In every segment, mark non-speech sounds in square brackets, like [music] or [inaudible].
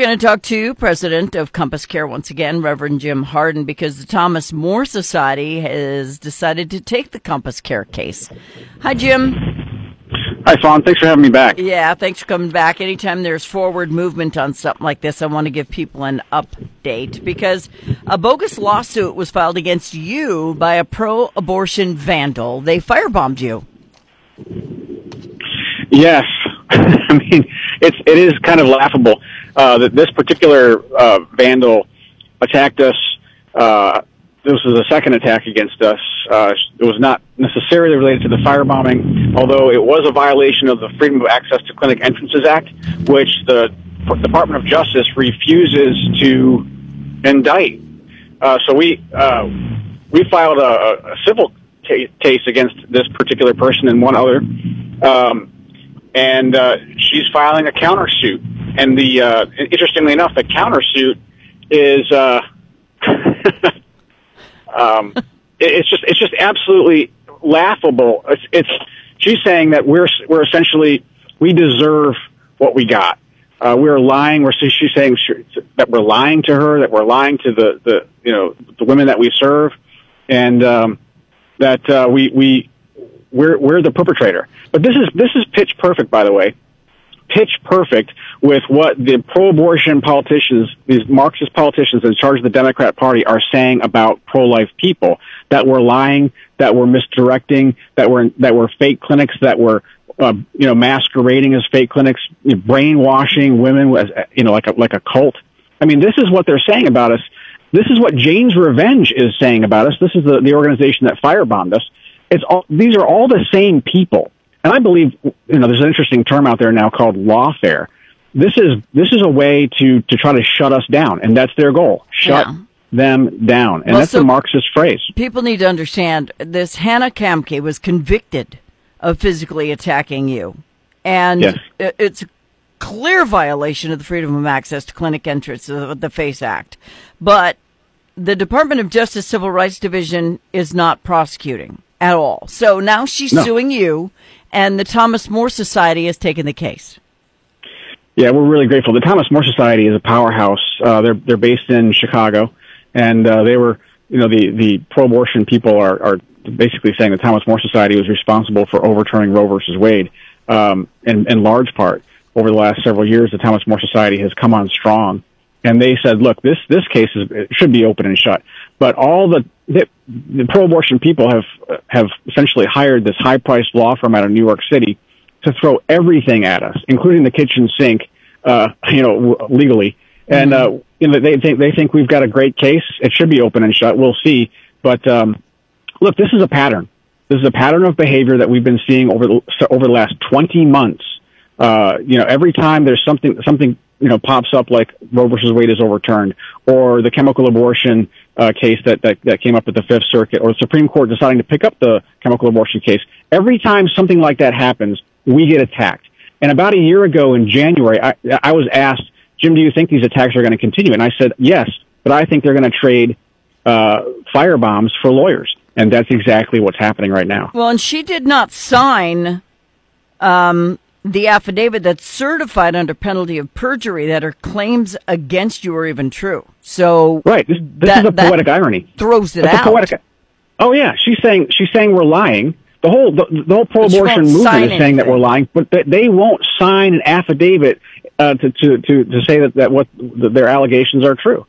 We're going to talk to President of Compass Care once again, Reverend Jim Harden, because the Thomas More Society has decided to take the Compass Care case. Hi, Jim. Hi, Fawn. Thanks for having me back. Yeah, thanks for coming back. Anytime there's forward movement on something like this, I want to give people an update because a bogus lawsuit was filed against you by a pro abortion vandal. They firebombed you. Yes. [laughs] I mean, it's, it is kind of laughable uh, that this particular uh, vandal attacked us. Uh, this was a second attack against us. Uh, it was not necessarily related to the firebombing, although it was a violation of the Freedom of Access to Clinic Entrances Act, which the Department of Justice refuses to indict. Uh, so we uh, we filed a, a civil case against this particular person and one other, um, and uh, she's filing a countersuit. And the uh, interestingly enough, the countersuit is. Uh, [laughs] um, it's just it's just absolutely laughable. It's, it's she's saying that we're we're essentially we deserve what we got. Uh, we're lying. We're she's saying that we're lying to her, that we're lying to the the you know the women that we serve, and um, that uh, we we we're we're the perpetrator. But this is this is pitch perfect, by the way pitch perfect with what the pro-abortion politicians, these Marxist politicians in charge of the Democrat Party are saying about pro-life people. That we're lying, that we're misdirecting, that we're, that we're fake clinics, that we're, uh, you know, masquerading as fake clinics, you know, brainwashing women as, you know, like a, like a cult. I mean, this is what they're saying about us. This is what Jane's Revenge is saying about us. This is the, the organization that firebombed us. It's all, these are all the same people. And I believe, you know, there's an interesting term out there now called lawfare. This is, this is a way to, to try to shut us down. And that's their goal. Shut yeah. them down. And well, that's so a Marxist phrase. People need to understand this Hannah Kamke was convicted of physically attacking you. And yes. it's a clear violation of the Freedom of Access to Clinic Entrance of the FACE Act. But the Department of Justice Civil Rights Division is not prosecuting at all. So now she's no. suing you and the Thomas More Society has taken the case. Yeah, we're really grateful. The Thomas More Society is a powerhouse. Uh, they're they're based in Chicago, and uh, they were, you know, the the pro-abortion people are are basically saying the Thomas More Society was responsible for overturning Roe versus Wade, um, in in large part over the last several years. The Thomas More Society has come on strong, and they said, look, this this case is, it should be open and shut. But all the, the, the pro-abortion people have have essentially hired this high-priced law firm out of New York City to throw everything at us, including the kitchen sink, uh, you know, legally. And uh, you know, they think they think we've got a great case. It should be open and shut. We'll see. But um, look, this is a pattern. This is a pattern of behavior that we've been seeing over the over the last 20 months. Uh, you know, every time there's something something you know pops up like Roe versus Wade is overturned, or the chemical abortion uh, case that, that that came up at the Fifth Circuit, or the Supreme Court deciding to pick up the chemical abortion case. Every time something like that happens, we get attacked. And about a year ago in January, I, I was asked, Jim, do you think these attacks are going to continue? And I said, yes, but I think they're going to trade uh, firebombs for lawyers. And that's exactly what's happening right now. Well, and she did not sign um, the affidavit that's certified under penalty of perjury that her claims against you are even true. So right, this, this that, is a poetic irony. Throws it out. Poetic, oh yeah, she's saying she's saying we're lying. The whole the, the whole pro-abortion movement is saying that we're lying, but they, they won't sign an affidavit uh, to, to to to say that that what their allegations are true.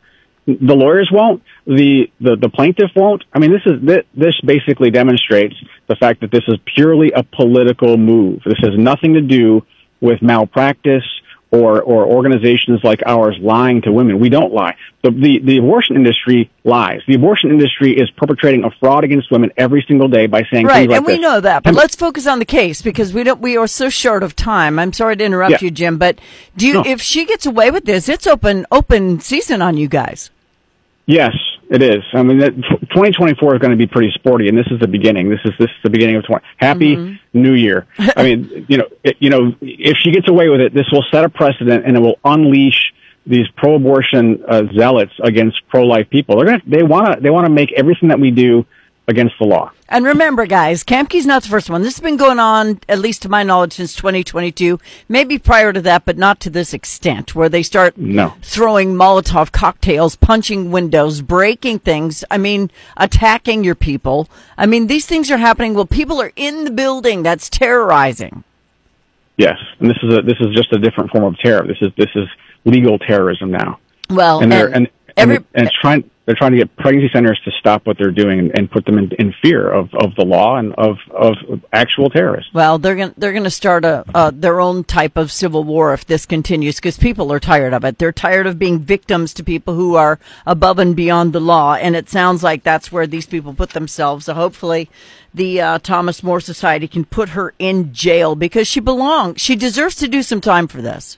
The lawyers won't. The, the the plaintiff won't. I mean, this is this basically demonstrates the fact that this is purely a political move. This has nothing to do with malpractice or or organizations like ours lying to women. We don't lie. The, the the abortion industry lies. The abortion industry is perpetrating a fraud against women every single day by saying right, like and we know that. But let's focus on the case because we don't. We are so short of time. I'm sorry to interrupt yeah. you, Jim. But do you, no. if she gets away with this, it's open open season on you guys. Yes, it is. I mean, 2024 is going to be pretty sporty, and this is the beginning. This is this is the beginning of 20. Happy mm-hmm. New Year. [laughs] I mean, you know, it, you know, if she gets away with it, this will set a precedent, and it will unleash these pro-abortion uh, zealots against pro-life people. They're going to they want to they want to make everything that we do against the law. And remember, guys, Kamke's not the first one. This has been going on, at least to my knowledge, since 2022. Maybe prior to that, but not to this extent, where they start no. throwing Molotov cocktails, punching windows, breaking things. I mean, attacking your people. I mean, these things are happening while people are in the building. That's terrorizing. Yes, and this is a this is just a different form of terror. This is this is legal terrorism now. Well, and and, and, every, and, and trying they're trying to get pregnancy centers to stop what they're doing and, and put them in, in fear of, of the law and of, of actual terrorists. Well, they're going they're going to start a their own type of civil war if this continues because people are tired of it. They're tired of being victims to people who are above and beyond the law, and it sounds like that's where these people put themselves. So hopefully, the uh, Thomas More Society can put her in jail because she belongs. She deserves to do some time for this.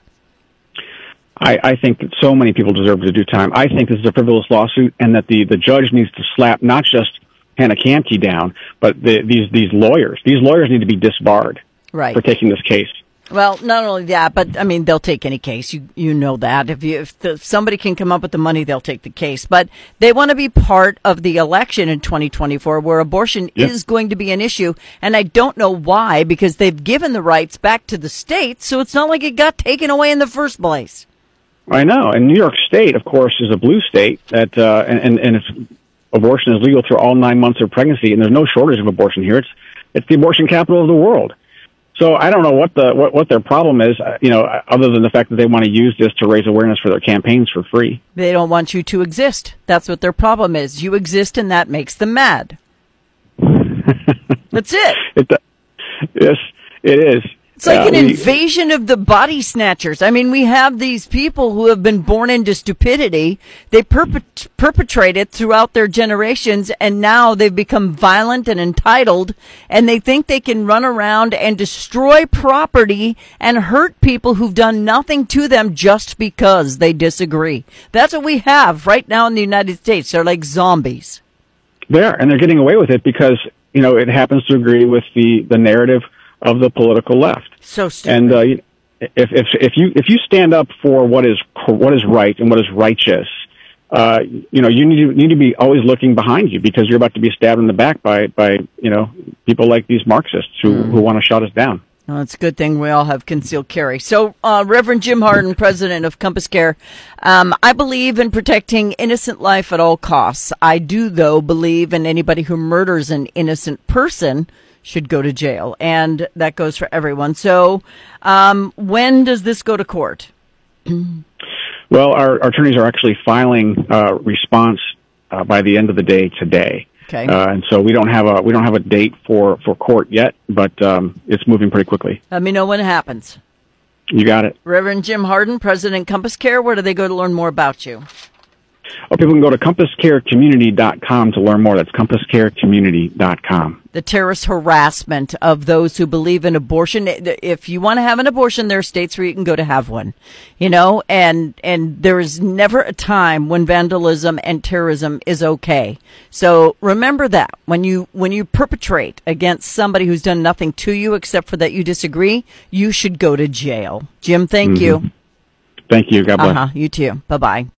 I, I think that so many people deserve to do time. I think this is a frivolous lawsuit, and that the the judge needs to slap not just Hannah Kamke down, but the, these these lawyers. These lawyers need to be disbarred right. for taking this case. Well, not only that, but I mean, they'll take any case. You you know that if you if, the, if somebody can come up with the money, they'll take the case. But they want to be part of the election in 2024, where abortion yeah. is going to be an issue. And I don't know why, because they've given the rights back to the states, so it's not like it got taken away in the first place. I know. And New York State, of course, is a blue state that, uh, and, and if abortion is legal through all nine months of pregnancy, and there's no shortage of abortion here. It's, it's the abortion capital of the world. So I don't know what the, what, what their problem is, uh, you know, other than the fact that they want to use this to raise awareness for their campaigns for free. They don't want you to exist. That's what their problem is. You exist and that makes them mad. [laughs] That's it. it. Yes, it is. It's like an invasion of the body snatchers. I mean, we have these people who have been born into stupidity. They perpet- perpetrate it throughout their generations, and now they've become violent and entitled, and they think they can run around and destroy property and hurt people who've done nothing to them just because they disagree. That's what we have right now in the United States. They're like zombies. They are, and they're getting away with it because, you know, it happens to agree with the, the narrative of the political left. So stupid. And uh, if if if you if you stand up for what is what is right and what is righteous, uh, you know you need to, need to be always looking behind you because you're about to be stabbed in the back by by you know people like these Marxists who mm. who want to shut us down. Well, it's a good thing we all have concealed carry. So, uh, Reverend Jim Harden, [laughs] president of Compass Care, um, I believe in protecting innocent life at all costs. I do, though, believe in anybody who murders an innocent person should go to jail, and that goes for everyone. So, um, when does this go to court? well, our, our, attorneys are actually filing a response uh, by the end of the day today. Okay. Uh, and so we don't have a we don't have a date for for court yet, but um, it's moving pretty quickly. Let me know when it happens. You got it. Reverend Jim Harden, President Compass Care. Where do they go to learn more about you? Or people can go to compasscarecommunity.com to learn more. That's compasscarecommunity.com. The terrorist harassment of those who believe in abortion. If you want to have an abortion, there are states where you can go to have one. You know, and, and there is never a time when vandalism and terrorism is okay. So remember that when you, when you perpetrate against somebody who's done nothing to you except for that you disagree, you should go to jail. Jim, thank mm-hmm. you. Thank you. God bless. Uh-huh. You too. Bye bye.